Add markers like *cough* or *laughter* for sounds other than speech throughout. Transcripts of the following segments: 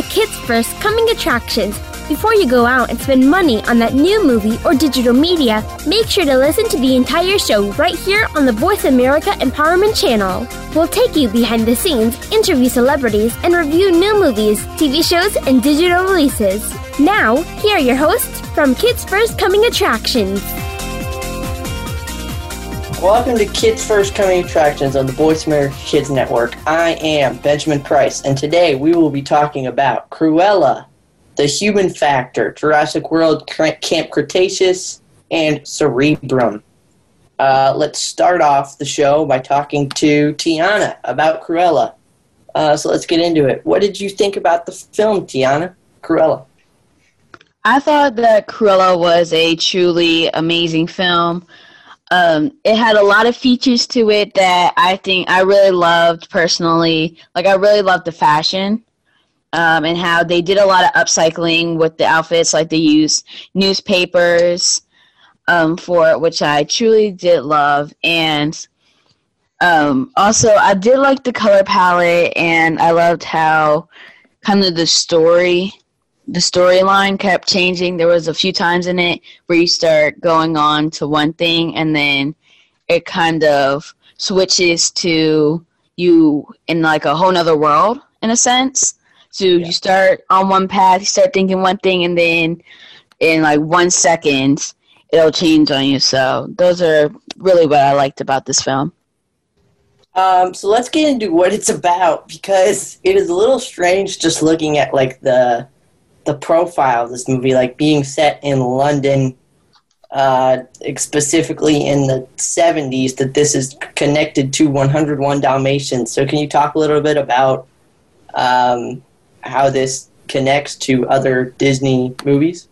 to Kids First Coming Attractions. Before you go out and spend money on that new movie or digital media, make sure to listen to the entire show right here on the Voice America Empowerment Channel. We'll take you behind the scenes, interview celebrities, and review new movies, TV shows, and digital releases. Now, here are your hosts from Kids First Coming Attractions. Welcome to Kids First Coming Attractions on the Voice America Kids Network. I am Benjamin Price, and today we will be talking about Cruella, The Human Factor, Jurassic World Camp Cretaceous, and Cerebrum. Uh, let's start off the show by talking to Tiana about Cruella. Uh, so let's get into it. What did you think about the film, Tiana? Cruella. I thought that Cruella was a truly amazing film. Um, it had a lot of features to it that I think I really loved personally. Like I really loved the fashion. Um, and how they did a lot of upcycling with the outfits, like they used newspapers um, for it, which I truly did love. And um, also, I did like the color palette, and I loved how kind of the story the storyline kept changing. There was a few times in it where you start going on to one thing and then it kind of switches to you in like a whole nother world in a sense. So yeah. you start on one path, you start thinking one thing and then in like one second it'll change on you. So those are really what I liked about this film. Um, so let's get into what it's about because it is a little strange just looking at like the the profile of this movie, like being set in London, uh, specifically in the 70s, that this is connected to 101 Dalmatians. So, can you talk a little bit about um, how this connects to other Disney movies?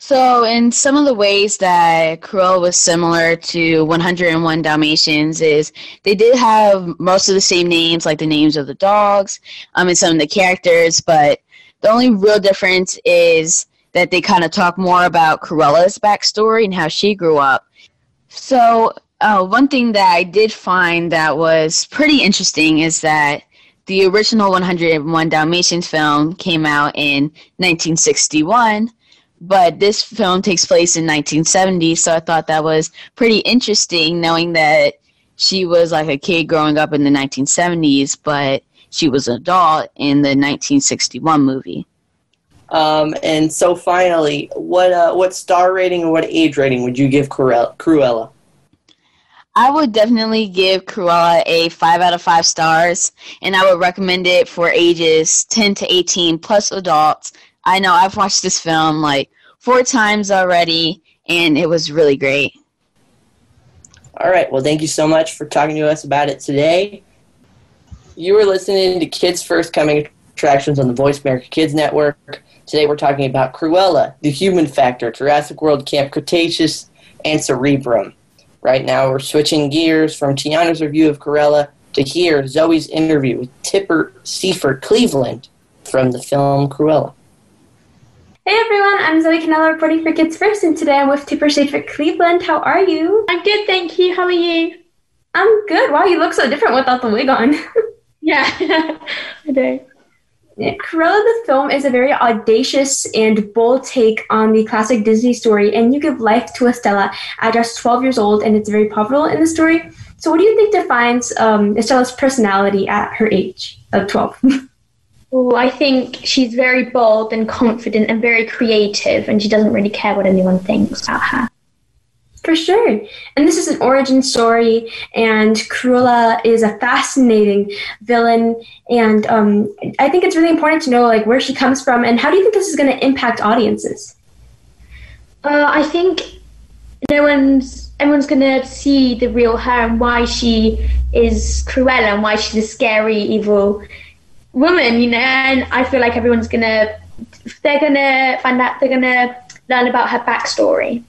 So, in some of the ways that Cruella was similar to 101 Dalmatians is they did have most of the same names, like the names of the dogs, um, and some of the characters, but the only real difference is that they kind of talk more about Cruella's backstory and how she grew up. So, uh, one thing that I did find that was pretty interesting is that the original 101 Dalmatians film came out in 1961, but this film takes place in 1970. So I thought that was pretty interesting, knowing that she was like a kid growing up in the 1970s, but she was an adult in the 1961 movie. Um, and so finally, what uh, what star rating or what age rating would you give Cruella? I would definitely give Cruella a 5 out of 5 stars, and I would recommend it for ages 10 to 18 plus adults. I know I've watched this film like four times already, and it was really great. All right. Well, thank you so much for talking to us about it today. You are listening to Kids First Coming Attractions on the Voice America Kids Network. Today we're talking about Cruella, the Human Factor, Jurassic World Camp Cretaceous, and Cerebrum. Right now we're switching gears from Tiana's review of Cruella to hear Zoe's interview with Tipper Seifert Cleveland from the film Cruella. Hey everyone, I'm Zoe Canella reporting for Kids First, and today I'm with Tipper Seifert Cleveland. How are you? I'm good, thank you. How are you? I'm good. Wow, you look so different without the wig on. *laughs* yeah, *laughs* I do. Cruella the film is a very audacious and bold take on the classic Disney story, and you give life to Estella at just 12 years old, and it's very pivotal in the story. So, what do you think defines um, Estella's personality at her age of 12? *laughs* well, I think she's very bold and confident and very creative, and she doesn't really care what anyone thinks about her. For sure. And this is an origin story, and Cruella is a fascinating villain. And um, I think it's really important to know like where she comes from, and how do you think this is going to impact audiences? Uh, I think no one's everyone's going to see the real her and why she is Cruella and why she's a scary, evil woman. You know, and I feel like everyone's going to they're going to find out they're going to learn about her backstory.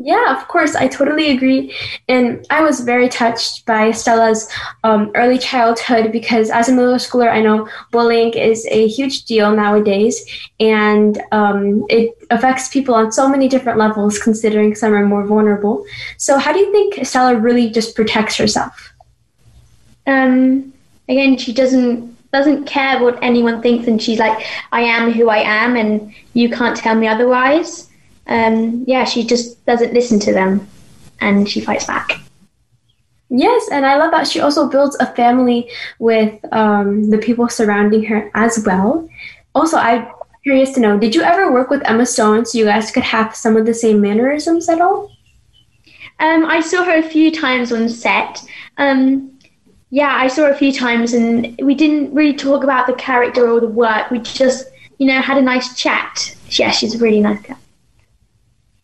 Yeah, of course. I totally agree. And I was very touched by Stella's um, early childhood because as a middle schooler, I know bullying is a huge deal nowadays. And um, it affects people on so many different levels, considering some are more vulnerable. So, how do you think Stella really just protects herself? Um, again, she doesn't doesn't care what anyone thinks, and she's like, "I am who I am, and you can't tell me otherwise." Um, yeah, she just doesn't listen to them, and she fights back. Yes, and I love that she also builds a family with um, the people surrounding her as well. Also, I'm curious to know, did you ever work with Emma Stone so you guys could have some of the same mannerisms at all? Um, I saw her a few times on set. Um, yeah, I saw her a few times, and we didn't really talk about the character or the work. We just, you know, had a nice chat. Yeah, she's a really nice girl.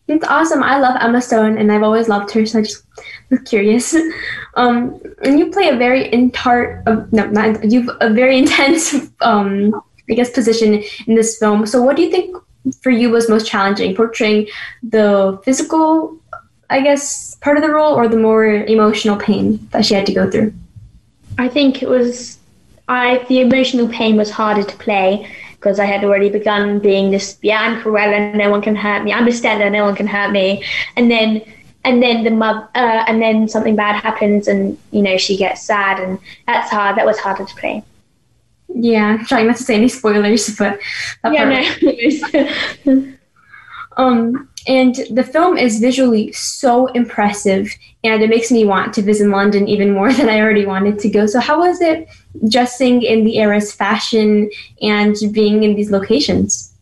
It's awesome. I love Emma Stone, and I've always loved her, so I just was curious. *laughs* Um, and you play a very intart, uh, no, not you've a very *laughs* intense, um, I guess, position in this film. So, what do you think for you was most challenging, portraying the physical, I guess, part of the role, or the more emotional pain that she had to go through? I think it was, I the emotional pain was harder to play because I had already begun being this, yeah, I'm Cruella, no one can hurt me. I'm Estella, no one can hurt me. And then and then the mother, uh, and then something bad happens, and you know she gets sad, and that's hard. That was harder to play. Yeah, I'm trying not to say any spoilers, but yeah, no. *laughs* um, and the film is visually so impressive, and it makes me want to visit London even more *laughs* than I already wanted to go. So, how was it dressing in the era's fashion and being in these locations?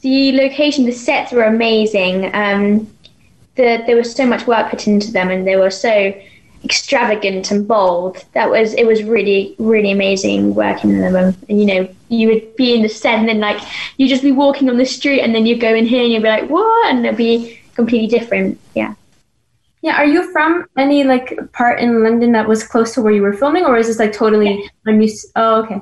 The location, the sets were amazing. Um, the, there was so much work put into them, and they were so extravagant and bold. That was it was really really amazing working in them. And you know, you would be in the set, and then like you just be walking on the street, and then you go in here, and you'd be like, what? And it'd be completely different. Yeah. Yeah, are you from any like part in London that was close to where you were filming, or is this like totally yeah. Oh, okay.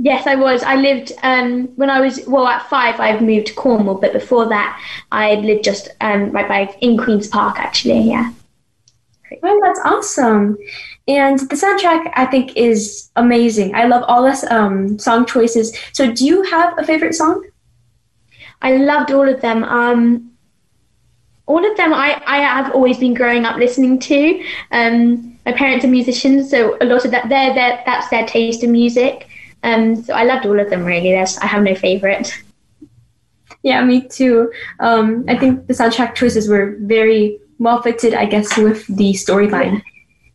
Yes, I was. I lived um, when I was well at five. I moved to Cornwall, but before that, I lived just um, right by in Queens Park. Actually, yeah. Oh, that's awesome! And the soundtrack, I think, is amazing. I love all the um, song choices. So, do you have a favorite song? I loved all of them. Um, all of them, I, I have always been growing up listening to. Um, my parents are musicians, so a lot of that, they're, they're, that's their taste in music. Um, so I loved all of them really. There's I have no favorite. *laughs* Yeah, me too. Um, I think the soundtrack choices were very well fitted, I guess, with the storyline.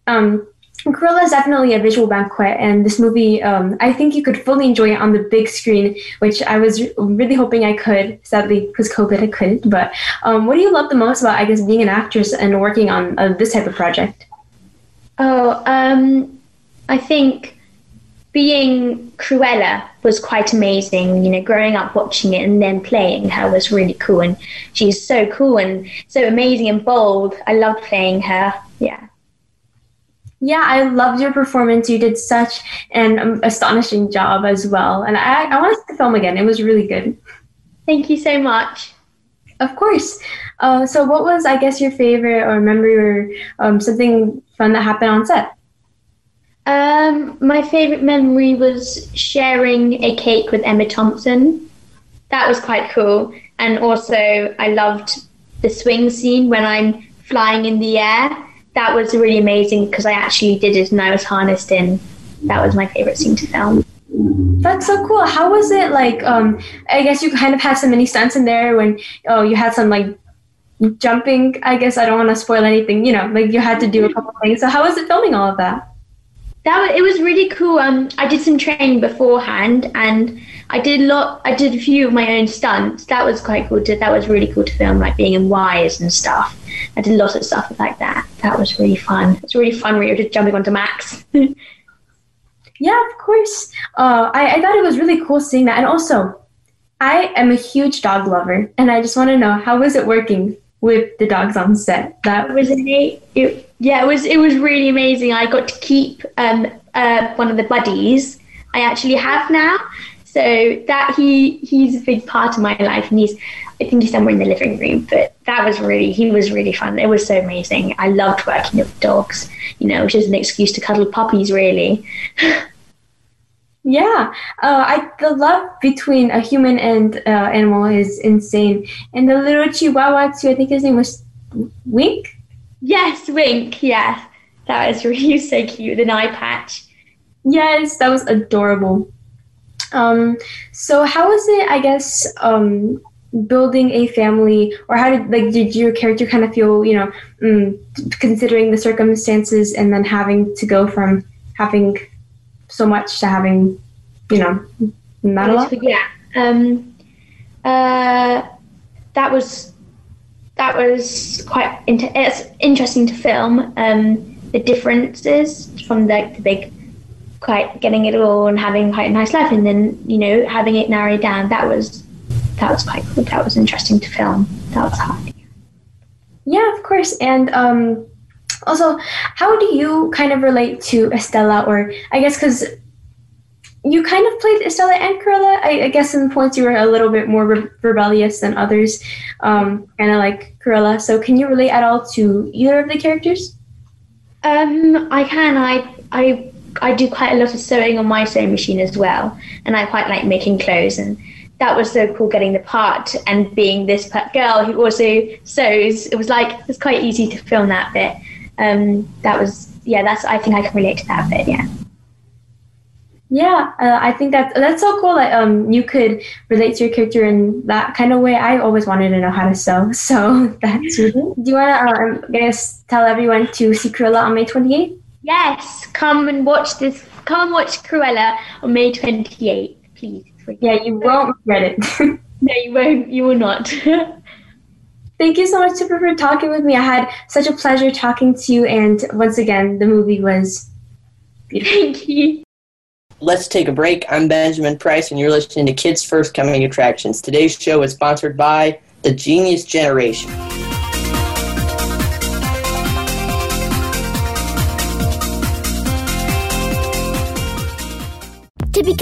Um, Cruella is definitely a visual banquet, and this movie, um, I think you could fully enjoy it on the big screen, which I was really hoping I could. Sadly, because COVID, I couldn't. But um, what do you love the most about, I guess, being an actress and working on uh, this type of project? Oh, um, I think being Cruella was quite amazing. You know, growing up watching it and then playing her was really cool. And she's so cool and so amazing and bold. I loved playing her. Yeah. Yeah, I loved your performance. You did such an um, astonishing job as well. And I, I want to see the film again. It was really good. Thank you so much. Of course. Uh, so, what was, I guess, your favorite or memory or um, something fun that happened on set? Um, my favorite memory was sharing a cake with Emma Thompson. That was quite cool. And also, I loved the swing scene when I'm flying in the air. That was really amazing because I actually did it and I was harnessed in. That was my favorite scene to film. That's so cool. How was it like? Um, I guess you kind of had some mini stunts in there when oh you had some like jumping. I guess I don't want to spoil anything. You know, like you had to do a couple things. So how was it filming all of that? That was, it was really cool. Um, I did some training beforehand, and I did a lot. I did a few of my own stunts. That was quite cool. To, that was really cool to film, like being in wires and stuff. I did a lot of stuff like that. That was really fun. It's really fun when you're just jumping onto Max. *laughs* yeah, of course. Uh, I, I thought it was really cool seeing that, and also, I am a huge dog lover, and I just want to know how was it working with the dogs on set. That was it, it, yeah, it was it was really amazing. I got to keep um, uh, one of the buddies I actually have now. So that he he's a big part of my life, and he's I think he's somewhere in the living room. But that was really he was really fun. It was so amazing. I loved working with dogs. You know, which is an excuse to cuddle puppies, really. *laughs* Yeah, uh, I the love between a human and uh, animal is insane. And the little Chihuahua too. I think his name was Wink. Yes, Wink. Yes, that was *laughs* really so cute with an eye patch. Yes, that was adorable. Um, so how was it? I guess um, building a family, or how did like did your character kind of feel? You know, mm, considering the circumstances, and then having to go from having so much to having, you know, not a lot. Yeah. Um, uh, that was that was quite inter- it's interesting to film. Um, the differences from like the big quite getting it all and having quite a nice life and then you know having it narrowed down that was that was quite cool that was interesting to film that was hard yeah of course and um also how do you kind of relate to estella or i guess because you kind of played estella and cruella I, I, guess in points you were a little bit more re- rebellious than others um kind of like cruella so can you relate at all to either of the characters um i can i i I do quite a lot of sewing on my sewing machine as well, and I quite like making clothes. And that was so cool getting the part and being this girl who also sews. It was like it was quite easy to film that bit. Um, that was yeah. That's I think I can relate to that bit. Yeah. Yeah, uh, I think that's that's so cool that um you could relate to your character in that kind of way. I always wanted to know how to sew, *laughs* so that's. Do you want to um, I guess tell everyone to see Cruella on May twenty eighth? Yes, come and watch this. Come and watch Cruella on May 28th, please. Yeah, you won't regret it. *laughs* no, you won't. You will not. *laughs* Thank you so much, Tipper, for talking with me. I had such a pleasure talking to you, and once again, the movie was beautiful. Thank you. Let's take a break. I'm Benjamin Price, and you're listening to Kids First Coming Attractions. Today's show is sponsored by The Genius Generation.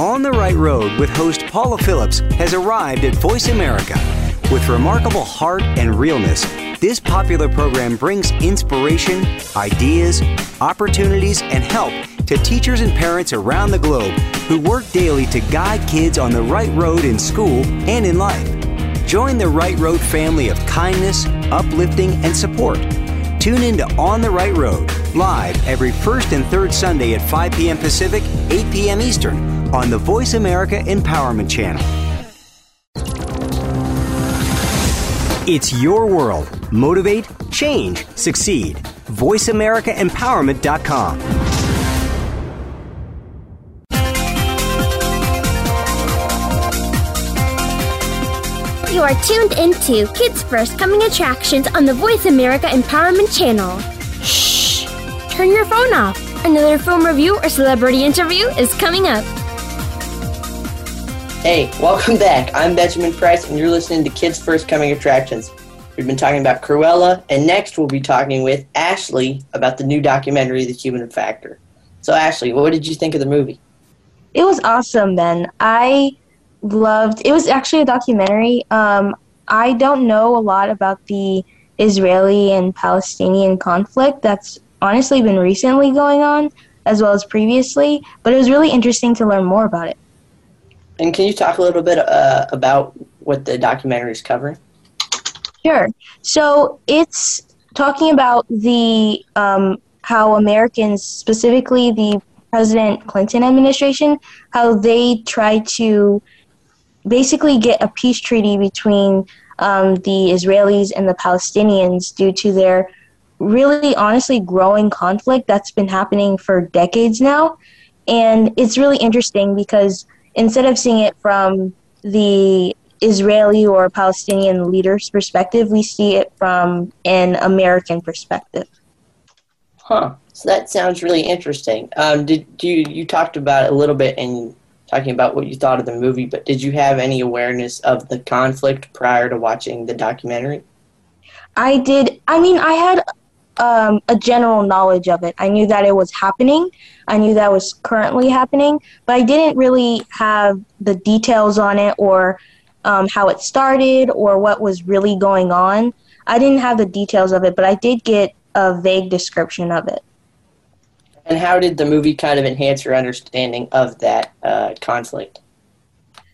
On the Right Road with host Paula Phillips has arrived at Voice America. With remarkable heart and realness, this popular program brings inspiration, ideas, opportunities, and help to teachers and parents around the globe who work daily to guide kids on the right road in school and in life. Join the Right Road family of kindness, uplifting, and support. Tune in to On the Right Road, live every first and third Sunday at 5 p.m. Pacific, 8 p.m. Eastern on the Voice America Empowerment Channel. It's your world. Motivate, change, succeed. VoiceAmericaEmpowerment.com. You are tuned into Kids First Coming Attractions on the Voice America Empowerment Channel. Shh! Turn your phone off. Another film review or celebrity interview is coming up. Hey, welcome back. I'm Benjamin Price, and you're listening to Kids First Coming Attractions. We've been talking about Cruella, and next we'll be talking with Ashley about the new documentary, The Human Factor. So, Ashley, what did you think of the movie? It was awesome, Ben. I loved. It was actually a documentary. Um, I don't know a lot about the Israeli and Palestinian conflict that's honestly been recently going on, as well as previously. But it was really interesting to learn more about it. And can you talk a little bit uh, about what the documentary is covering? Sure. So it's talking about the um, how Americans, specifically the President Clinton administration, how they try to basically get a peace treaty between um, the Israelis and the Palestinians due to their really honestly growing conflict that's been happening for decades now. And it's really interesting because instead of seeing it from the Israeli or Palestinian leader's perspective, we see it from an American perspective. Huh. So that sounds really interesting. Um, did you you talked about it a little bit in talking about what you thought of the movie, but did you have any awareness of the conflict prior to watching the documentary? I did. I mean, I had um, a general knowledge of it. I knew that it was happening. I knew that was currently happening, but I didn't really have the details on it or um, how it started or what was really going on. I didn't have the details of it, but I did get a vague description of it. And how did the movie kind of enhance your understanding of that uh, conflict?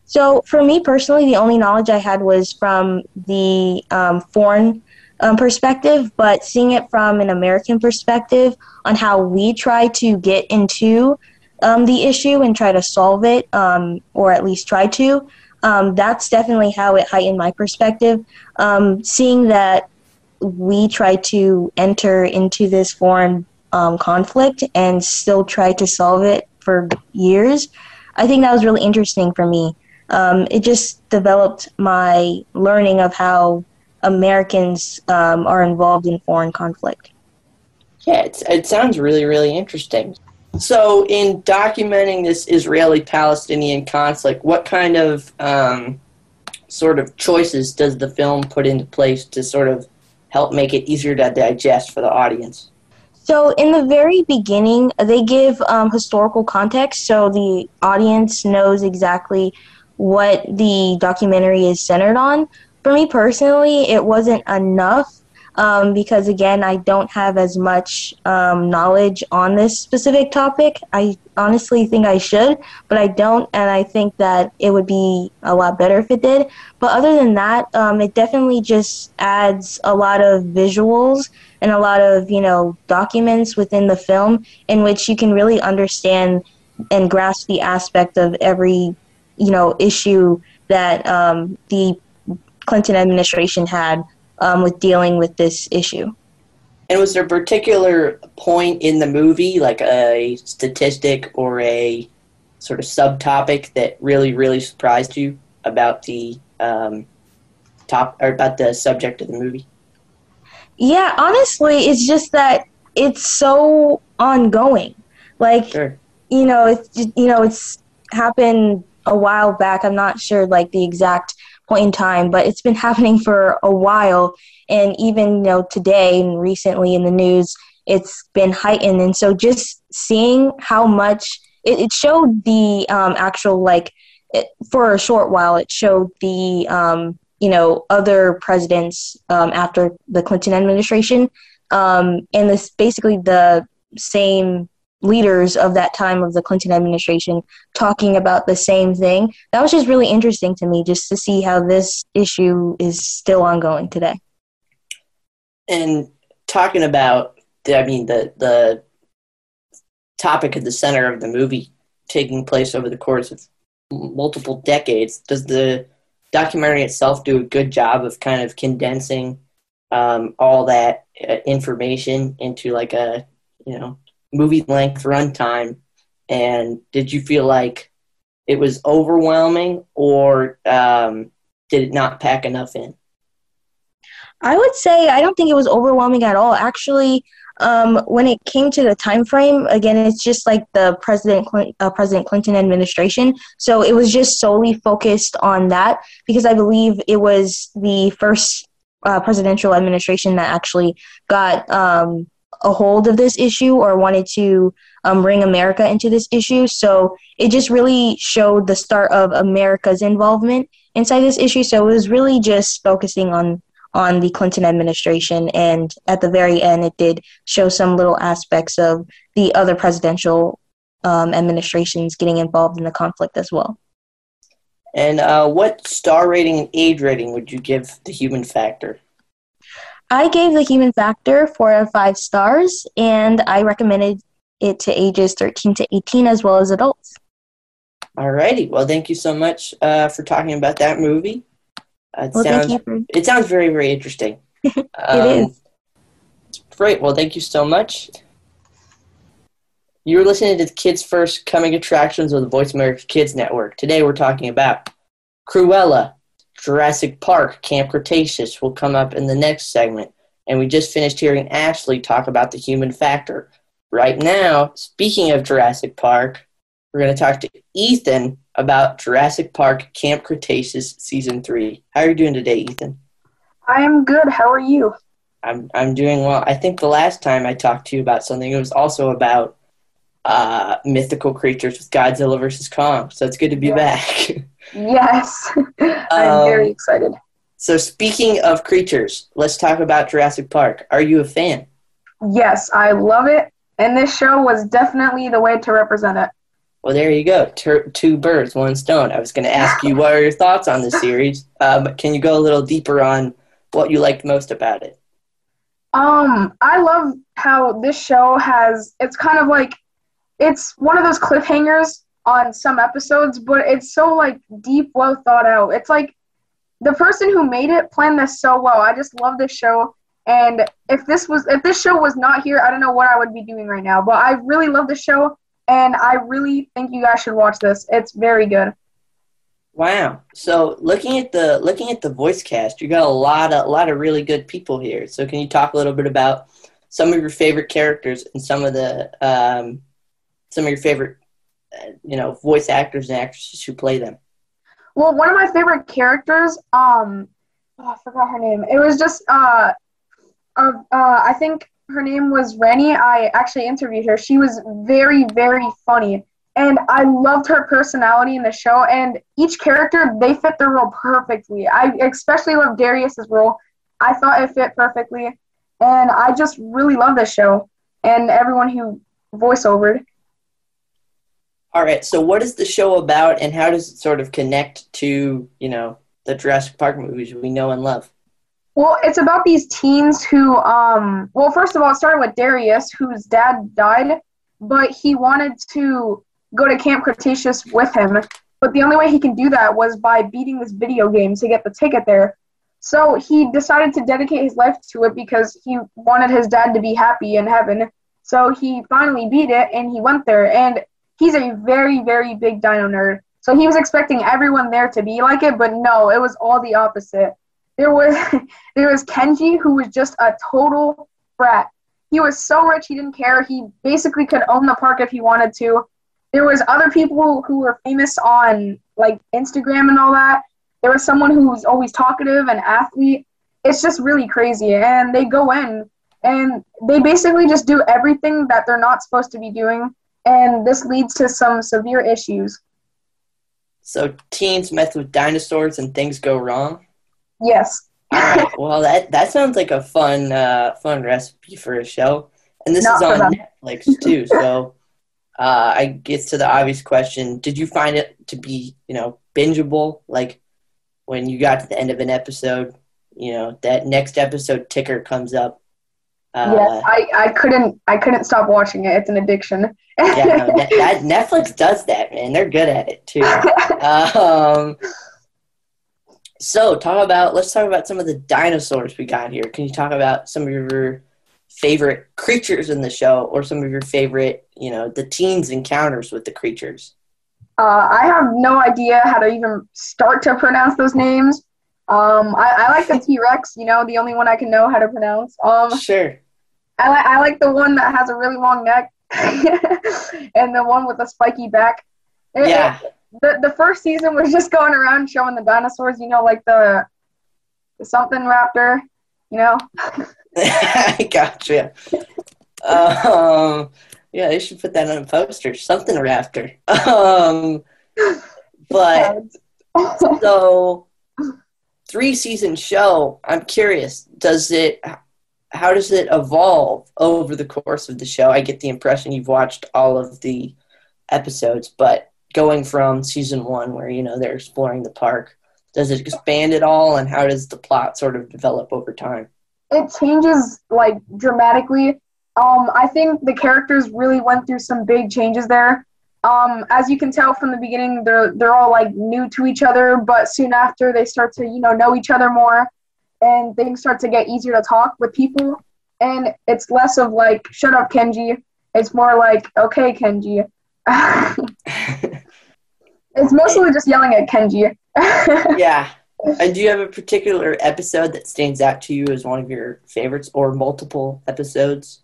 So, for me personally, the only knowledge I had was from the um, foreign um, perspective, but seeing it from an American perspective on how we try to get into um, the issue and try to solve it, um, or at least try to, um, that's definitely how it heightened my perspective. Um, seeing that we try to enter into this foreign um, conflict and still try to solve it for years, I think that was really interesting for me. Um, it just developed my learning of how Americans um, are involved in foreign conflict. Yeah, it sounds really, really interesting. So, in documenting this Israeli Palestinian conflict, what kind of um, sort of choices does the film put into place to sort of help make it easier to digest for the audience? So, in the very beginning, they give um, historical context so the audience knows exactly what the documentary is centered on. For me personally, it wasn't enough um, because, again, I don't have as much um, knowledge on this specific topic. I honestly think I should, but I don't, and I think that it would be a lot better if it did. But other than that, um, it definitely just adds a lot of visuals and a lot of you know documents within the film in which you can really understand and grasp the aspect of every you know issue that um, the Clinton administration had um, with dealing with this issue. And was there a particular point in the movie, like a statistic or a sort of subtopic that really, really surprised you about the um, top or about the subject of the movie? Yeah, honestly, it's just that it's so ongoing. Like, sure. you know, it's you know, it's happened a while back. I'm not sure like the exact point in time, but it's been *laughs* happening for a while. And even you know today and recently in the news, it's been heightened. And so just seeing how much it, it showed the um, actual like it, for a short while, it showed the um, you know other presidents um, after the Clinton administration, um, and this basically the same leaders of that time of the Clinton administration talking about the same thing. That was just really interesting to me just to see how this issue is still ongoing today. And talking about, I mean, the, the topic at the center of the movie taking place over the course of multiple decades, does the documentary itself do a good job of kind of condensing um, all that uh, information into like a, you know, movie length runtime, and did you feel like it was overwhelming, or um, did it not pack enough in? I would say I don't think it was overwhelming at all. Actually, um, when it came to the time frame, again, it's just like the President uh, President Clinton administration. So it was just solely focused on that because I believe it was the first uh, presidential administration that actually got um, a hold of this issue or wanted to um, bring America into this issue. So it just really showed the start of America's involvement inside this issue. So it was really just focusing on on the Clinton administration, and at the very end, it did show some little aspects of the other presidential um, administrations getting involved in the conflict as well. And uh, what star rating and age rating would you give the human factor? I gave the human factor four out of five stars, and I recommended it to ages 13 to 18 as well as adults. Alrighty. Well, thank you so much uh, for talking about that movie. It, well, sounds, for- it sounds very, very interesting. *laughs* it um, is. Great. Well, thank you so much. You're listening to the Kids First Coming Attractions of the Voice America Kids Network. Today we're talking about Cruella, Jurassic Park, Camp Cretaceous will come up in the next segment. And we just finished hearing Ashley talk about the human factor. Right now, speaking of Jurassic Park, we're going to talk to Ethan about Jurassic Park Camp Cretaceous Season 3. How are you doing today, Ethan? I'm good. How are you? I'm, I'm doing well. I think the last time I talked to you about something, it was also about uh, mythical creatures with Godzilla versus Kong. So it's good to be Yeah. back. Yes. *laughs* I'm Um, very excited. so speaking of creatures, let's talk about Jurassic Park. Are you a fan? Yes, I love it. And this show was definitely the way to represent it. Well, there you go. Tur two birds, one stone. I was going to ask you what are your thoughts on this series. Um, can you go a little deeper on what you liked most about it? Um, I love how this show has it's kind of like it's one of those cliffhangers on some episodes, but it's so like deep, well thought out. It's like the person who made it planned this so well. I just love this show. And if this was if this show was not here, I don't know what I would be doing right now. But I really love this show and I really think you guys should watch this. It's very good. Wow. So looking at the looking at the voice cast, you got a lot of a lot of really good people here. So can you talk a little bit about some of your favorite characters and some of the um, some of your favorite uh, you know voice actors and actresses who play them? Well, one of my favorite characters, um, oh, I forgot her name. It was just, uh, uh, uh, I think her name was Rennie. I actually interviewed her. She was very, very funny, and I loved her personality in the show. And each character, they fit their role perfectly. I especially love Darius's role. I thought it fit perfectly, and I just really love this show and everyone who voiceovered. All right. So what is the show about, and how does it sort of connect to you know the Jurassic Park movies we know and love? Well, it's about these teens who, um, well, first of all, it started with Darius, whose dad died, but he wanted to go to Camp Cretaceous with him. But the only way he can do that was by beating this video game to get the ticket there. So he decided to dedicate his life to it because he wanted his dad to be happy in heaven. So he finally beat it and he went there. And he's a very, very big dino nerd. So he was expecting everyone there to be like it, but no, it was all the opposite. There was *laughs* there was Kenji who was just a total brat. He was so rich he didn't care. He basically could own the park if he wanted to. There was other people who were famous on like Instagram and all that. There was someone who was always talkative and athlete. It's just really crazy. And they go in and they basically just do everything that they're not supposed to be doing. And this leads to some severe issues. So teens mess with dinosaurs and things go wrong. Yes. All right. Well, that that sounds like a fun uh, fun recipe for a show, and this Not is on. Netflix too. So, uh, I guess to the obvious question: Did you find it to be you know bingeable? Like when you got to the end of an episode, you know that next episode ticker comes up. Uh, yes. I, I couldn't I couldn't stop watching it. It's an addiction. yeah, no, that, that *laughs* Netflix does that, man. They're good at it too. *laughs* um, so talk about let's talk about some of the dinosaurs we got here. Can you talk about some of your favorite creatures in the show, or some of your favorite, you know, the teens' encounters with the creatures? Uh, I have no idea how to even start to pronounce those names. Um, I, I like the T Rex, you know, the only one I can know how to pronounce. Um, Sure. I like I like the one that has a really long neck, *laughs* and the one with a spiky back. It- Yeah. it- the the first season was just going around showing the dinosaurs, you know, like the, the something raptor, you know. *laughs* I gotcha. Um, yeah, they should put that on a poster. Something raptor. Um, but *laughs* so three season show i'm curious does it how does it evolve over the course of the show i get the impression you've watched all of the episodes but going from season one where you know they're exploring the park does it expand at all and how does the plot sort of develop over time it changes like dramatically. Um, I think the characters really went through some big changes there. Um, as you can tell from the beginning, they're they're all like new to each other, but soon after they start to you know know each other more, and things start to get easier to talk with people. and it's less of like "Shut up, Kenji." It's more like "Okay, Kenji." *laughs* *laughs* it's mostly just yelling at Kenji. *laughs* yeah. And do you have a particular episode that stands out to you as one of your favorites, or multiple episodes?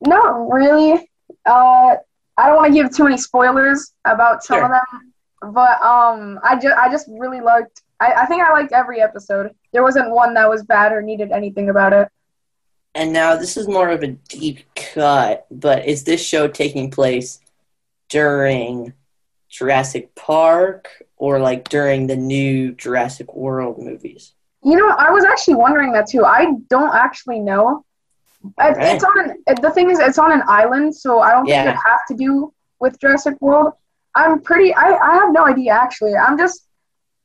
Not really. Uh, I don't want to give too many spoilers about some Sure. of them, but um, I just I just really liked. I, I think I liked every episode. There wasn't one that was bad or needed anything about it. And now this is more of a deep cut, but is this show taking place during Jurassic Park or like during the new Jurassic World movies? You know, I was actually wondering that too. I don't actually know. It, Alright. It's on the thing is, it's on an island, so I don't Yeah. think it has to do with Jurassic World. I'm pretty. I, I have no idea actually. I'm just.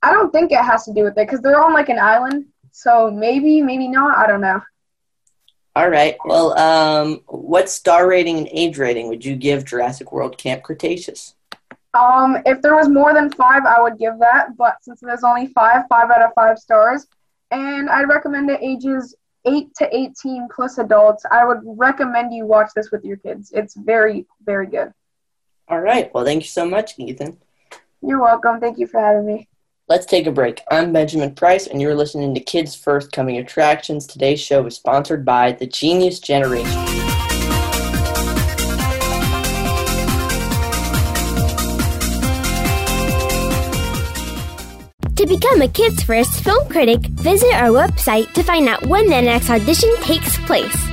I don't think it has to do with it because they're on like an island. So maybe, maybe not. I don't know. All right. Well, um, what star rating and age rating would you give Jurassic World Camp Cretaceous? Um, if there was more than five, I would give that. But since there's only five, five out of five stars, and I'd recommend it ages eight to eighteen plus adults. I would recommend you watch this with your kids. It's very, very good. All right. Well, thank you so much, Ethan. You're welcome. Thank you for having me. Let's take a break. I'm Benjamin Price, and you're listening to Kids First Coming Attractions. Today's show is sponsored by The Genius Generation. To become a Kids First film critic, visit our website to find out when the next audition takes place.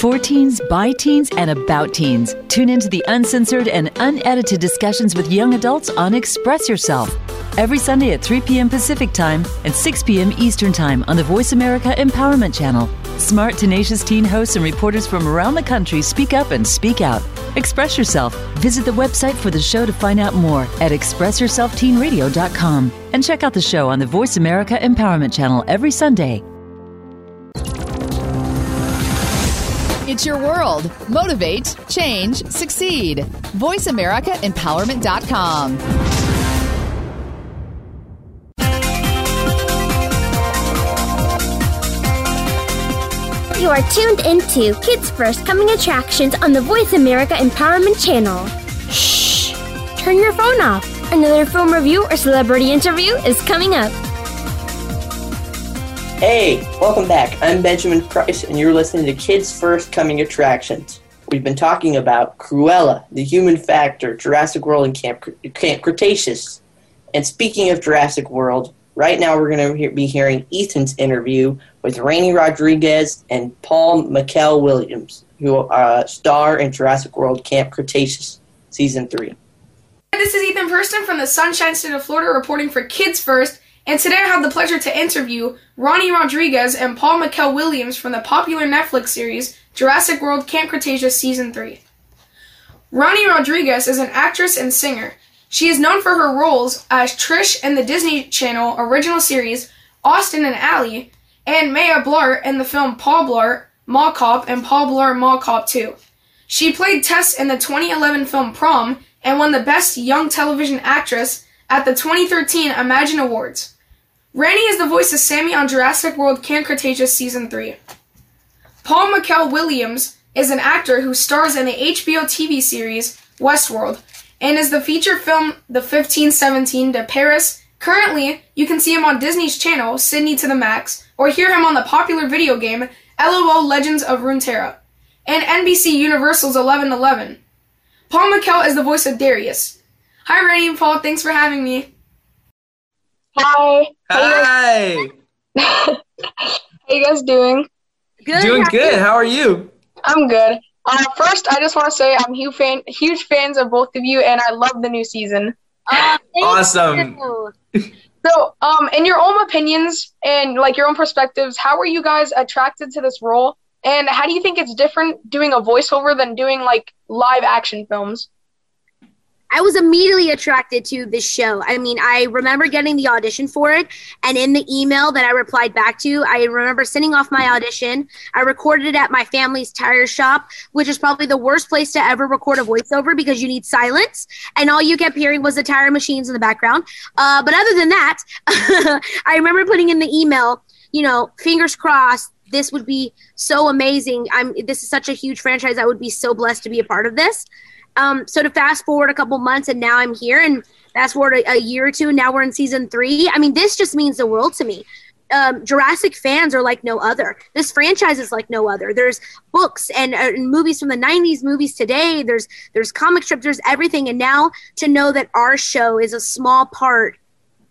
For teens, by teens, and about teens. Tune into the uncensored and unedited discussions with young adults on Express Yourself. Every Sunday at 3 p.m. Pacific Time and 6 p.m. Eastern Time on the Voice America Empowerment Channel. Smart, tenacious teen hosts and reporters from around the country speak up and speak out. Express Yourself. Visit the website for the show to find out more at expressyourselfteenradio.com. And check out the show on the Voice America Empowerment Channel every Sunday. It's your world. Motivate, change, succeed. VoiceAmericaEmpowerment.com. You are tuned into Kids First Coming Attractions on the Voice America Empowerment Channel. Shh! Turn your phone off. Another film review or celebrity interview is coming up. Hey, welcome back. I'm Benjamin Price, and you're listening to Kids First Coming Attractions. We've been talking about Cruella, The Human Factor, Jurassic World, and Camp, Camp Cretaceous. And speaking of Jurassic World, right now we're going to be hearing Ethan's interview with Raini Rodriguez and Paul Mikél Williams, who uh, star in Jurassic World Camp Cretaceous Season 3. This is Ethan Purston from the Sunshine State of Florida reporting for Kids First, and today I have the pleasure to interview Ronnie Rodriguez and Paul Mikél Williams from the popular Netflix series Jurassic World Camp Cretaceous Season 3. Ronnie Rodriguez is an actress and singer. She is known for her roles as Trish in the Disney Channel original series Austin and Ally, and Maya Blart in the film Paul Blart, Mall Cop, and Paul Blart Mall Cop 2. She played Tess in the 2011 film Prom and won the Best Young Television Actress at the 2013 Imagen Awards. Randy is the voice of Sammy on Jurassic World Camp Cretaceous Season 3. Paul Mikél Williams is an actor who stars in the HBO TV series Westworld and is the feature film The 1517 to Paris. Currently, you can see him on Disney's channel, Sydney to the Max, or hear him on the popular video game LOL Legends of Runeterra and NBC Universal's 1111. Paul Mikél is the voice of Darius. Hi, Raini and Paul. Thanks for having me. Hi. Hi. *laughs* How you guys doing? Good. Doing good. How are you? I'm good. Uh, first, I just want to say I'm huge fan, huge fans of both of you, and I love the new season. Uh, Awesome. you. *laughs* So, um, in your own opinions and like your own perspectives, how were you guys attracted to this role? And how do you think it's different doing a voiceover than doing like live action films? I was immediately attracted to this show. I mean, I remember getting the audition for it, and in the email that I replied back to, I remember sending off my audition. I recorded it at my family's tire shop, which is probably the worst place to ever record a voiceover because you need silence, and all you kept hearing was the tire machines in the background. Uh, but other than that, *laughs* I remember putting in the email, you know, fingers crossed. This would be so amazing. I'm. This is such a huge franchise. I would be so blessed to be a part of this. Um, so to fast forward a couple months and now I'm here and fast forward a, a year or two and now we're in season three. I mean, this just means the world to me. Um, Jurassic fans are like no other. This franchise is like no other. There's books and, uh, and movies from the '90s, movies today. There's there's comic strips. There's everything. And now to know that our show is a small part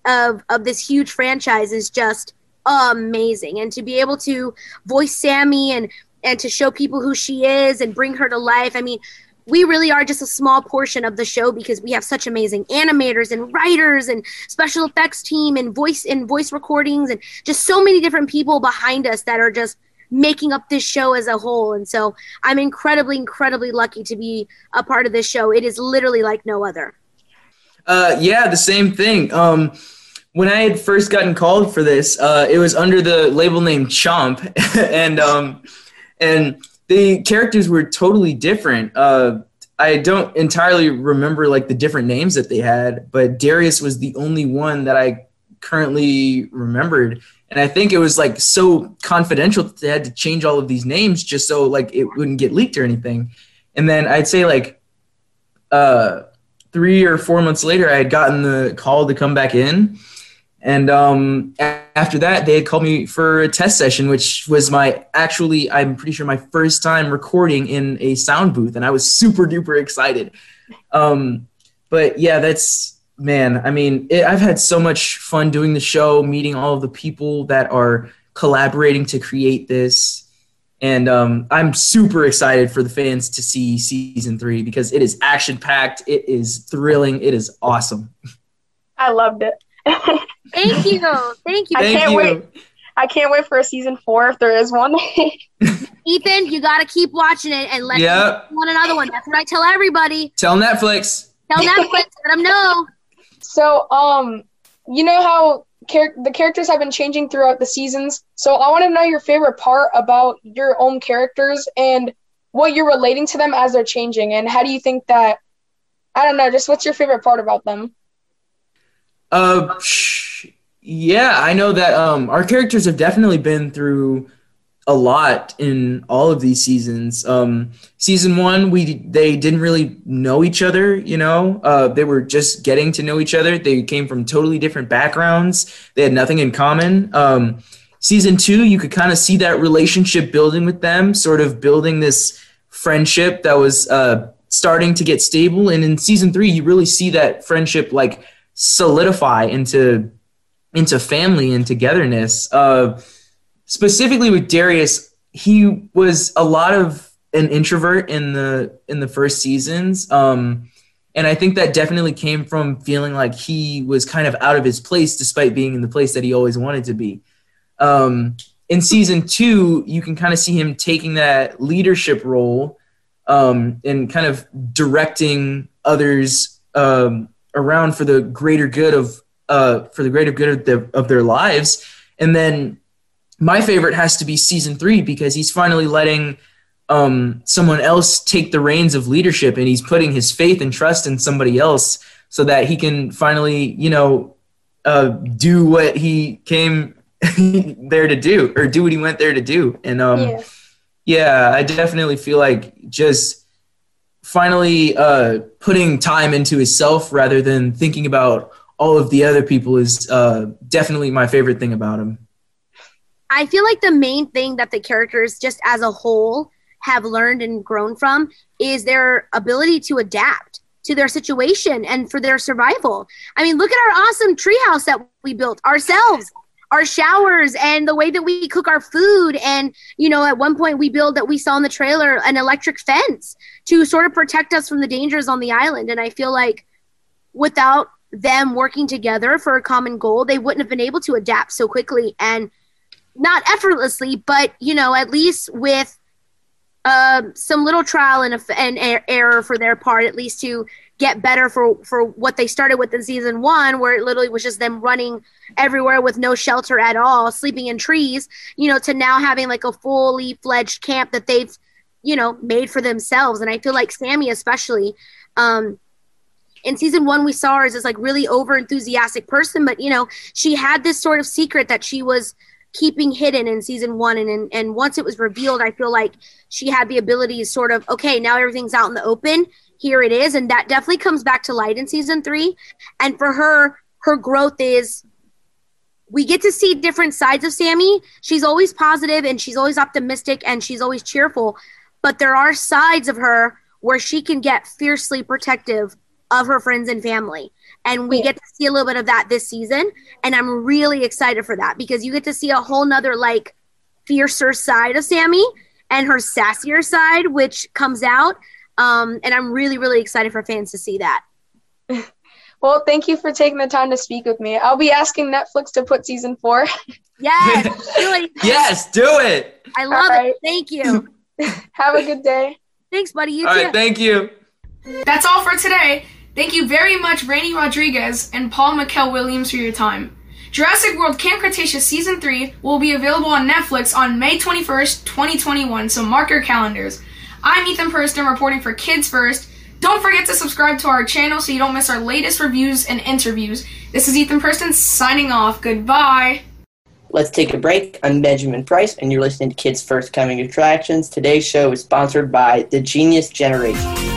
of of this huge franchise is just amazing. And to be able to voice Sammy and and to show people who she is and bring her to life. I mean, we really are just a small portion of the show because we have such amazing animators and writers and special effects team and voice and voice recordings and just so many different people behind us that are just making up this show as a whole. And so i'm incredibly incredibly lucky to be a part of this show. It is literally like no other. Uh, yeah, the same thing. Um, when I had first gotten called for this, uh, it was under the label name Chomp, *laughs* and um, and the characters were totally different. Uh, I don't entirely remember like the different names that they had, but Darius was the only one that I currently remembered. And I think it was like so confidential that they had to change all of these names just so like it wouldn't get leaked or anything. And then I'd say like uh, three or four months later, I had gotten the call to come back in. And um, after that, they had called me for a test session, which was my actually, I'm pretty sure my first time recording in a sound booth, and I was super duper excited. Um, but yeah, that's man. I mean, it, I've had so much fun doing the show, meeting all of the people that are collaborating to create this, and um, I'm super excited for the fans to see season three because it is action packed, it is thrilling, it is awesome. I loved it. *laughs* thank you thank you I Thank can't you. wait. I can't wait for a season four if there is one. *laughs* ethan you got to keep watching it and let Yep. want another one that's what i tell everybody Tell Netflix. tell netflix let them know so, um, you know how char- the characters have been changing throughout the seasons. So, I want to know your favorite part about your own characters and what you're relating to them as they're changing, and how do you think that? I don't know. Just what's your favorite part about them? Uh, yeah, I know that um, our characters have definitely been through a lot in all of these seasons. Um, season one, we they didn't really know each other. You know, uh, they were just getting to know each other. They came from totally different backgrounds. They had nothing in common. Um, season two, you could kind of see that relationship building with them, sort of building this friendship that was uh, starting to get stable. And in season three, you really see that friendship like solidify into into family and togetherness. Uh, specifically with Darius, he was a lot of an introvert in the in the first seasons. Um, and I think that definitely came from feeling like he was kind of out of his place despite being in the place that he always wanted to be. Um, in season two, you can kind of see him taking that leadership role um, and kind of directing others um, around for the greater good of uh, for the greater good of, the, of their lives. And then my favorite has to be season three because he's finally letting um, someone else take the reins of leadership and he's putting his faith and trust in somebody else so that he can finally, you know, uh, do what he came *laughs* there to do or do what he went there to do. And um, Yeah. yeah, I definitely feel like just finally uh, putting time into himself rather than thinking about all of the other people is uh, definitely my favorite thing about him. I feel like the main thing that the characters, just as a whole, have learned and grown from is their ability to adapt to their situation and for their survival. I mean, look at our awesome treehouse that we built ourselves our showers and the way that we cook our food. And you know at one point we build that we saw in the trailer an electric fence to sort of protect us from the dangers on the island. And i feel like without them working together for a common goal they wouldn't have been able to adapt so quickly and not effortlessly but you know at least with uh, some little trial and, and error for their part at least to get better for for what they started with in season one, where it literally was just them running everywhere with no shelter at all, sleeping in trees, you know, to now having like a fully fledged camp that they've, you know, made for themselves. And I feel like Sammy, especially, um, in season one, we saw her as this like really over enthusiastic person, but you know, she had this sort of secret that she was keeping hidden in season one and, and and once it was revealed i feel like she had the ability to sort of okay now everything's out in the open here it is. And that definitely comes back to light in season three. And for her her growth is we get to see different sides of sammy. She's always positive and she's always optimistic and she's always cheerful. But there are sides of her where she can get fiercely protective of her friends and family. And we get to see a little bit of that this season. And i'm really excited for that because you get to see a whole nother like fiercer side of sammy and her sassier side which comes out um, and I'm really, really excited for fans to see that. *laughs* Well, thank you for taking the time to speak with me. I'll be asking Netflix to put season four. *laughs* Yes, really. *laughs* yes, do it. I love right. it. Thank you. Have a good day. Thanks, buddy. You all too. Right, thank you. That's all for today. Thank you very much, Raini Rodriguez and Paul Mikél Williams, for your time. Jurassic World Camp Cretaceous Season 3 will be available on Netflix on May 21st, 2021, so mark your calendars. I'm Ethan Purston reporting for Kids First. Don't forget to subscribe to our channel so you don't miss our latest reviews and interviews. This is Ethan Purston signing off. Goodbye. Let's take a break. I'm Benjamin Price, and you're listening to Kids First Coming Attractions. Today's show is sponsored by The Genius Generation.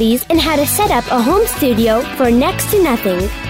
and how to set up a home studio for next to nothing.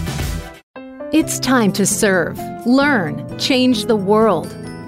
It's time to serve, learn, change the world.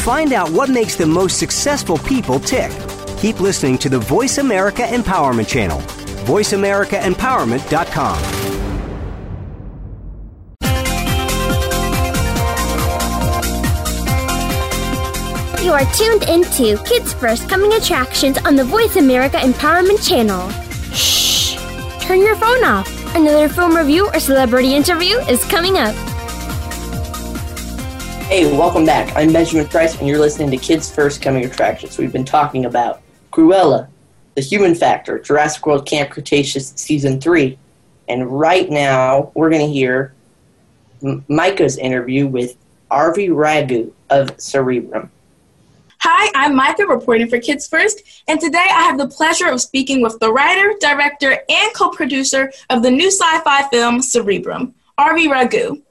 Find out what makes the most successful people tick. Keep listening to the Voice America Empowerment Channel. VoiceAmericaEmpowerment.com. You are tuned into Kids First Coming Attractions on the Voice America Empowerment Channel. Shh! Turn your phone off. Another film review or celebrity interview is coming up. Hey, welcome back. I'm Benjamin Price, and you're listening to Kids First Coming Attractions. We've been talking about Cruella, The Human Factor, Jurassic World Camp Cretaceous Season 3. And right now, we're going to hear M- Micah's interview with Arvi Raghu of Cerebrum. Hi, I'm Micah reporting for Kids First, and today I have the pleasure of speaking with the writer, director, and co producer of the new sci fi film Cerebrum, Arvi Raghu.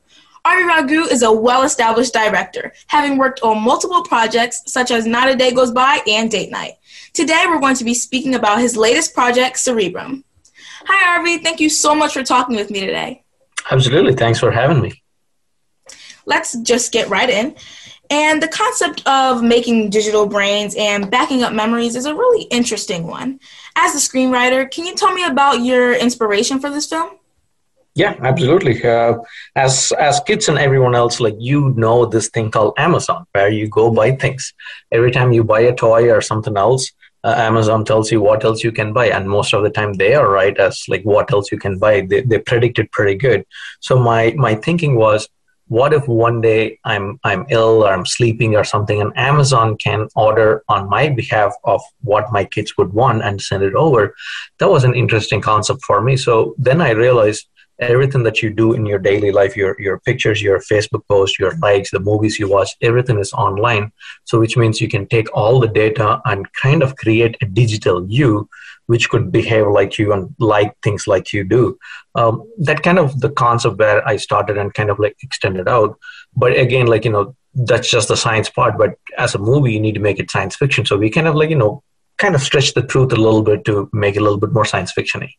Avi Raghu is a well-established director, having worked on multiple projects such as Not a Day Goes By and Date Night. Today, we're going to be speaking about his latest project, Cerebrum. Hi, Avi. Thank you so much for talking with me today. Absolutely. Thanks for having me. Let's just get right in. And the concept of making digital brains and backing up memories is a really interesting one. As a screenwriter, can you tell me about your inspiration for this film? Yeah, absolutely. Uh, as as kids and everyone else, like you know this thing called Amazon, where you go buy things. Every time you buy a toy or something else, uh, Amazon tells you what else you can buy, and most of the time they are right as like what else you can buy. They they predict it pretty good. So my my thinking was, what if one day I'm I'm ill or I'm sleeping or something, and Amazon can order on my behalf of what my kids would want and send it over? That was an interesting concept for me. So then I realized everything that you do in your daily life your your pictures your facebook posts your likes the movies you watch everything is online. So which means you can take all the data and kind of create a digital you which could behave like you and like things like you do. Um, that kind of the concept where i started and kind of like extended out. But again like you know that's just the science part but as a movie you need to make it science fiction. So we kind of like you know kind of stretch the truth a little bit to make it a little bit more science fictiony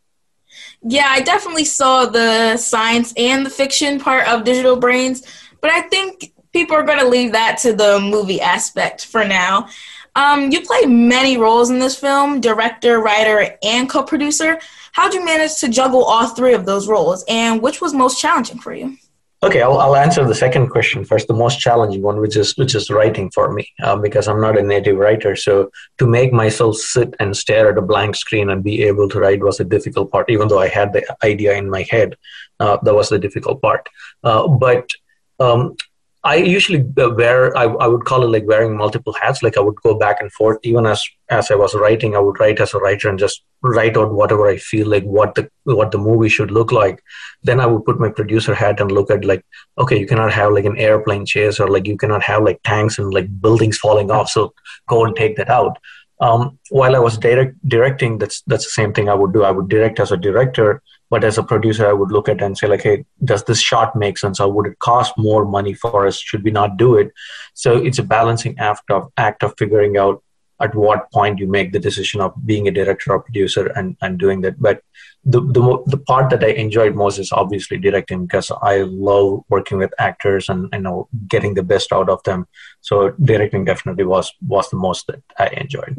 yeah, I definitely saw the science and the fiction part of Digital Brains, but I think people are going to leave that to the movie aspect for now. Um, you play many roles in this film director, writer, and co producer. How'd you manage to juggle all three of those roles, and which was most challenging for you? Okay, I'll, I'll answer the second question first. The most challenging one, which is which is writing for me, um, because I'm not a native writer. So to make myself sit and stare at a blank screen and be able to write was a difficult part. Even though I had the idea in my head, uh, that was the difficult part. Uh, but um, I usually wear I, I would call it like wearing multiple hats. Like I would go back and forth. Even as as I was writing, I would write as a writer and just write out whatever I feel like what the what the movie should look like. Then I would put my producer hat and look at like okay, you cannot have like an airplane chase or like you cannot have like tanks and like buildings falling off. So go and take that out. Um, while I was direct, directing, that's that's the same thing I would do. I would direct as a director but as a producer i would look at and say like hey does this shot make sense or would it cost more money for us should we not do it so it's a balancing act of act of figuring out at what point you make the decision of being a director or producer and, and doing that but the, the the part that I enjoyed most is obviously directing because I love working with actors and you know getting the best out of them. So directing definitely was was the most that I enjoyed.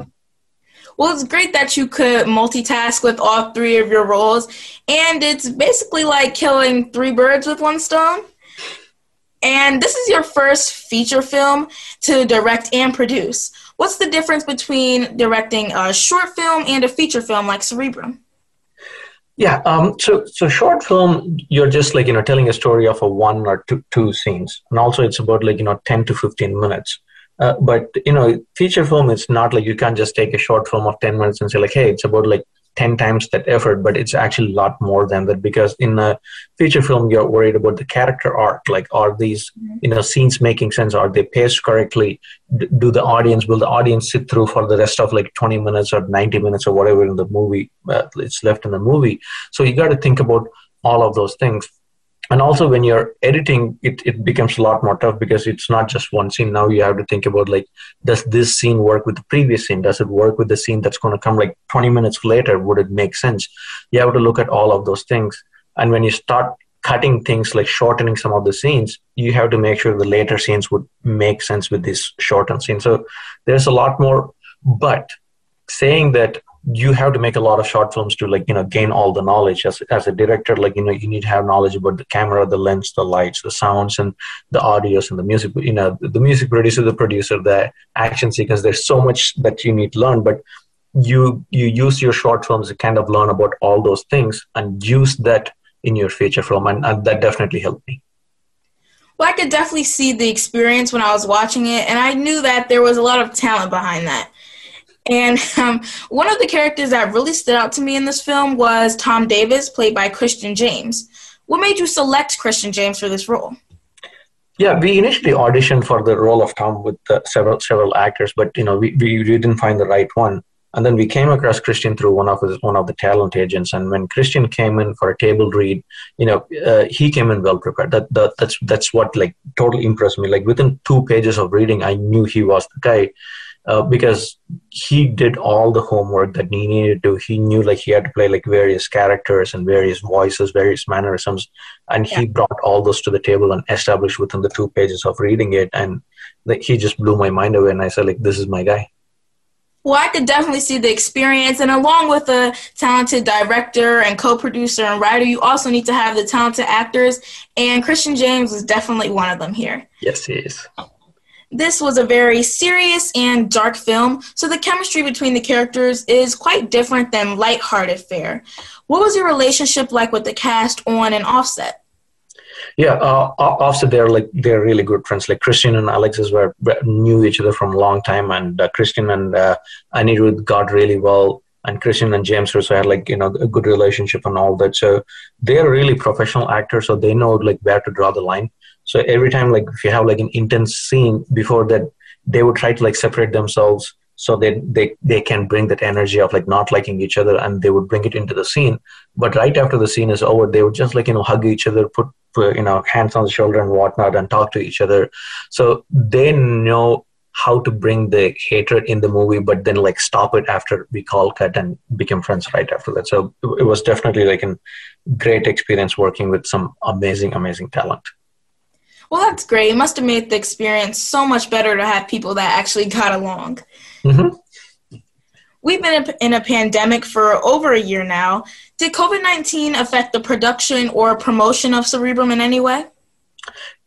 Well, it's great that you could multitask with all three of your roles, and it's basically like killing three birds with one stone. And this is your first feature film to direct and produce. What's the difference between directing a short film and a feature film like Cerebrum? Yeah, um, so so short film, you're just like you know telling a story of a one or two two scenes, and also it's about like you know ten to fifteen minutes. Uh, but you know, feature film is not like you can't just take a short film of ten minutes and say like, hey, it's about like ten times that effort, but it's actually a lot more than that because in a feature film you're worried about the character arc. Like, are these mm-hmm. you know scenes making sense? Are they paced correctly? do the audience will the audience sit through for the rest of like 20 minutes or 90 minutes or whatever in the movie uh, it's left in the movie? So you got to think about all of those things and also when you're editing it, it becomes a lot more tough because it's not just one scene. Now you have to think about like does this scene work with the previous scene? Does it work with the scene that's going to come like 20 minutes later? Would it make sense? You have to look at all of those things. And when you start cutting things like shortening some of the scenes you have to make sure the later scenes would make sense with these shortened scene. So there's a lot more but saying that you have to make a lot of short films to like you know gain all the knowledge. As, as a director like you know you need to have knowledge about the camera the lens the lights the sounds and the audios and the music you know the music producer the producer the action sequence. There's so much that you need to learn but you you use your short films to kind of learn about all those things and use that in your feature film and, and that definitely helped me. Well i could definitely see the experience when i was watching it and i knew that there was a lot of talent behind that and um, one of the characters that really stood out to me in this film was Tom Davis, played by Christian James. What made you select Christian James for this role? Yeah, we initially auditioned for the role of Tom with uh, several several actors, but you know we, we didn't find the right one. And then we came across Christian through one of his one of the talent agents. And when Christian came in for a table read, you know, uh, he came in well prepared. That, that that's that's what like totally impressed me. Like within two pages of reading, I knew he was the guy. Uh, because he did all the homework that he needed to. Do. He knew like he had to play like various characters and various voices, various mannerisms, and he brought all those to the table and established within the two pages of reading it. And like, he just blew my mind away. And I said like, this is my guy. Well, I could definitely see the experience, and along with a talented director and co-producer and writer, you also need to have the talented actors. And Christian James is definitely one of them here. Yes, he is. This was a very serious and dark film, so the chemistry between the characters is quite different than light-hearted fare. What was your relationship like with the cast on and offset? Yeah, uh, offset they're like they're really good friends. Like Christian and Alexis were knew each other from a long time, and uh, Christian and uh, Anirudh got really well. And Christian and James also had like you know a good relationship and all that. So they're really professional actors, so they know like where to draw the line. So every time, like if you have like an intense scene before that, they would try to like separate themselves so that they they can bring that energy of like not liking each other, and they would bring it into the scene. But right after the scene is over, they would just like you know hug each other, put, you know hands on the shoulder and whatnot, and talk to each other. So they know how to bring the hatred in the movie, but then like stop it after we call cut and become friends right after that. So it was definitely like a great experience working with some amazing, amazing talent. Well, that's great. It must have made the experience so much better to have people that actually got along. Mm-hmm. We've been in a pandemic for over a year now. Did COVID 19 affect the production or promotion of Cerebrum in any way?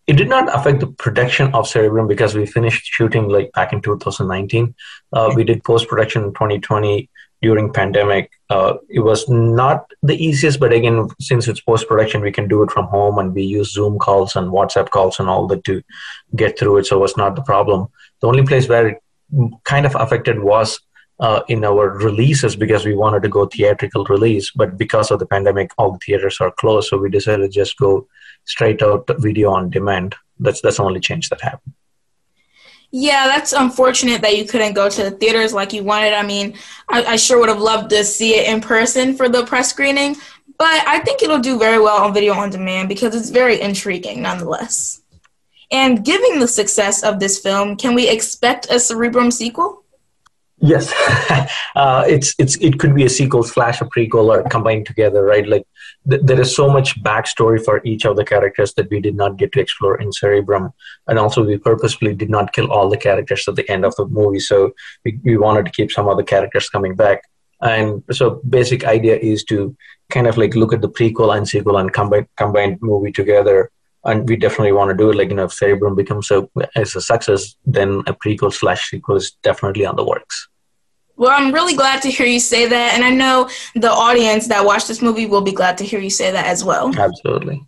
It did not affect the production of Cerebrum because we finished shooting like back in 2019. Uh, we did post production in 2020 during pandemic uh, it was not the easiest but again since it's post production we can do it from home and we use zoom calls and whatsapp calls and all that to get through it so it was not the problem. The only place where it kind of affected was uh, in our releases because we wanted to go theatrical release but because of the pandemic all the theaters are closed so we decided to just go straight out video on demand. That's that's the only change that happened yeah, that's unfortunate that you couldn't go to the theaters like you wanted. I mean, I, I, sure would have loved to see it in person for the press screening, but I think it'll do very well on video on demand because it's very intriguing nonetheless. And given the success of this film, can we expect a Cerebrum sequel? Yes, *laughs* uh, it's it's it could be a sequel slash a prequel or combined together, right? Like th- there is so much backstory for each of the characters that we did not get to explore in Cerebrum, and also we purposefully did not kill all the characters at the end of the movie, so we, we wanted to keep some of the characters coming back. And so, basic idea is to kind of like look at the prequel and sequel and combine combined movie together and we definitely want to do it. Like you know, if Cerebrum becomes a as a success, then a prequel slash sequel is definitely on the works. Well, I'm really glad to hear you say that, and I know the audience that watched this movie will be glad to hear you say that as well. Absolutely.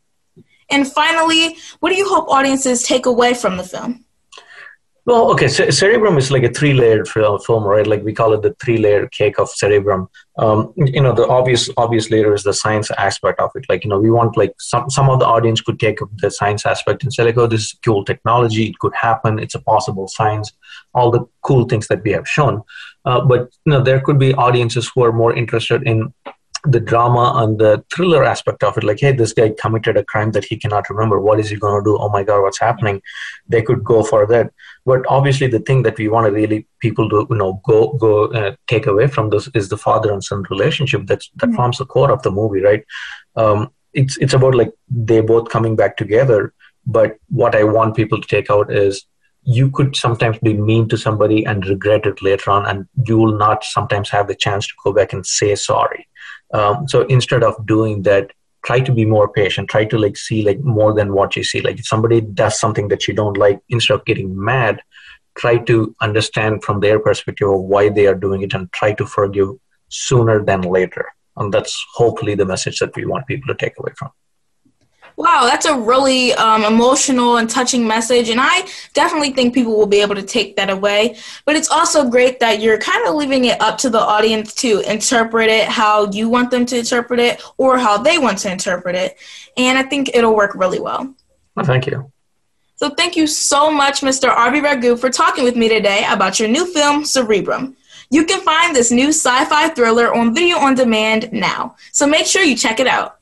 And finally, what do you hope audiences take away from the film? Well, okay, so Cerebrum is like a three-layered film, right? Like we call it the three-layer cake of Cerebrum. Um, you know, the obvious obvious layer is the science aspect of it. Like, you know, we want like some some of the audience could take the science aspect and say like, oh, this is cool technology. It could happen. It's a possible science. All the cool things that we have shown. Uh, but you know, there could be audiences who are more interested in the drama and the thriller aspect of it. Like hey this guy committed a crime that he cannot remember. What is he going to do? Oh my god what's happening? They could go for that. But obviously the thing that we want to really people to you know go go uh, take away from this is the father and son relationship. That's that mm-hmm. forms the core of the movie right? Um, it's it's about like they both coming back together. But what i want people to take out is you could sometimes be mean to somebody and regret it later on and you will not sometimes have the chance to go back and say sorry um, so instead of doing that, try to be more patient. Try to like see like more than what you see. Like if somebody does something that you don't like, instead of getting mad, try to understand from their perspective why they are doing it and try to forgive sooner than later. And that's hopefully the message that we want people to take away from. Wow, that's a really um, emotional and touching message, and I definitely think people will be able to take that away. But it's also great that you're kind of leaving it up to the audience to interpret it how you want them to interpret it or how they want to interpret it. And I think it'll work really well. well thank you. So, thank you so much, Mr. Arvi Raghu, for talking with me today about your new film, Cerebrum. You can find this new sci fi thriller on video on demand now, so make sure you check it out.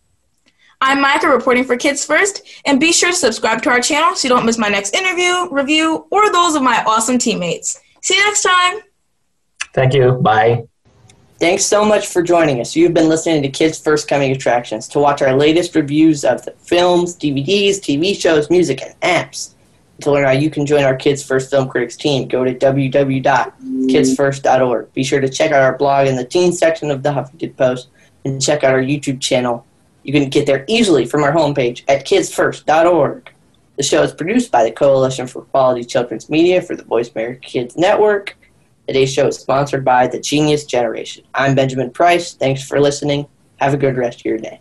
I'm Micah reporting for Kids First, and be sure to subscribe to our channel so you don't miss my next interview, review, or those of my awesome teammates. See you next time. Thank you. Bye. Thanks so much for joining us. You've been listening to Kids First Coming Attractions. To watch our latest reviews of the films, DVDs, TV shows, music, and apps, to learn how you can join our Kids First Film Critics team, go to www.kidsfirst.org. Be sure to check out our blog in the teen section of the Huffington Post and check out our YouTube channel. You can get there easily from our homepage at kidsfirst.org. The show is produced by the Coalition for Quality Children's Media for the Voice America Kids Network. Today's show is sponsored by The Genius Generation. I'm Benjamin Price. Thanks for listening. Have a good rest of your day.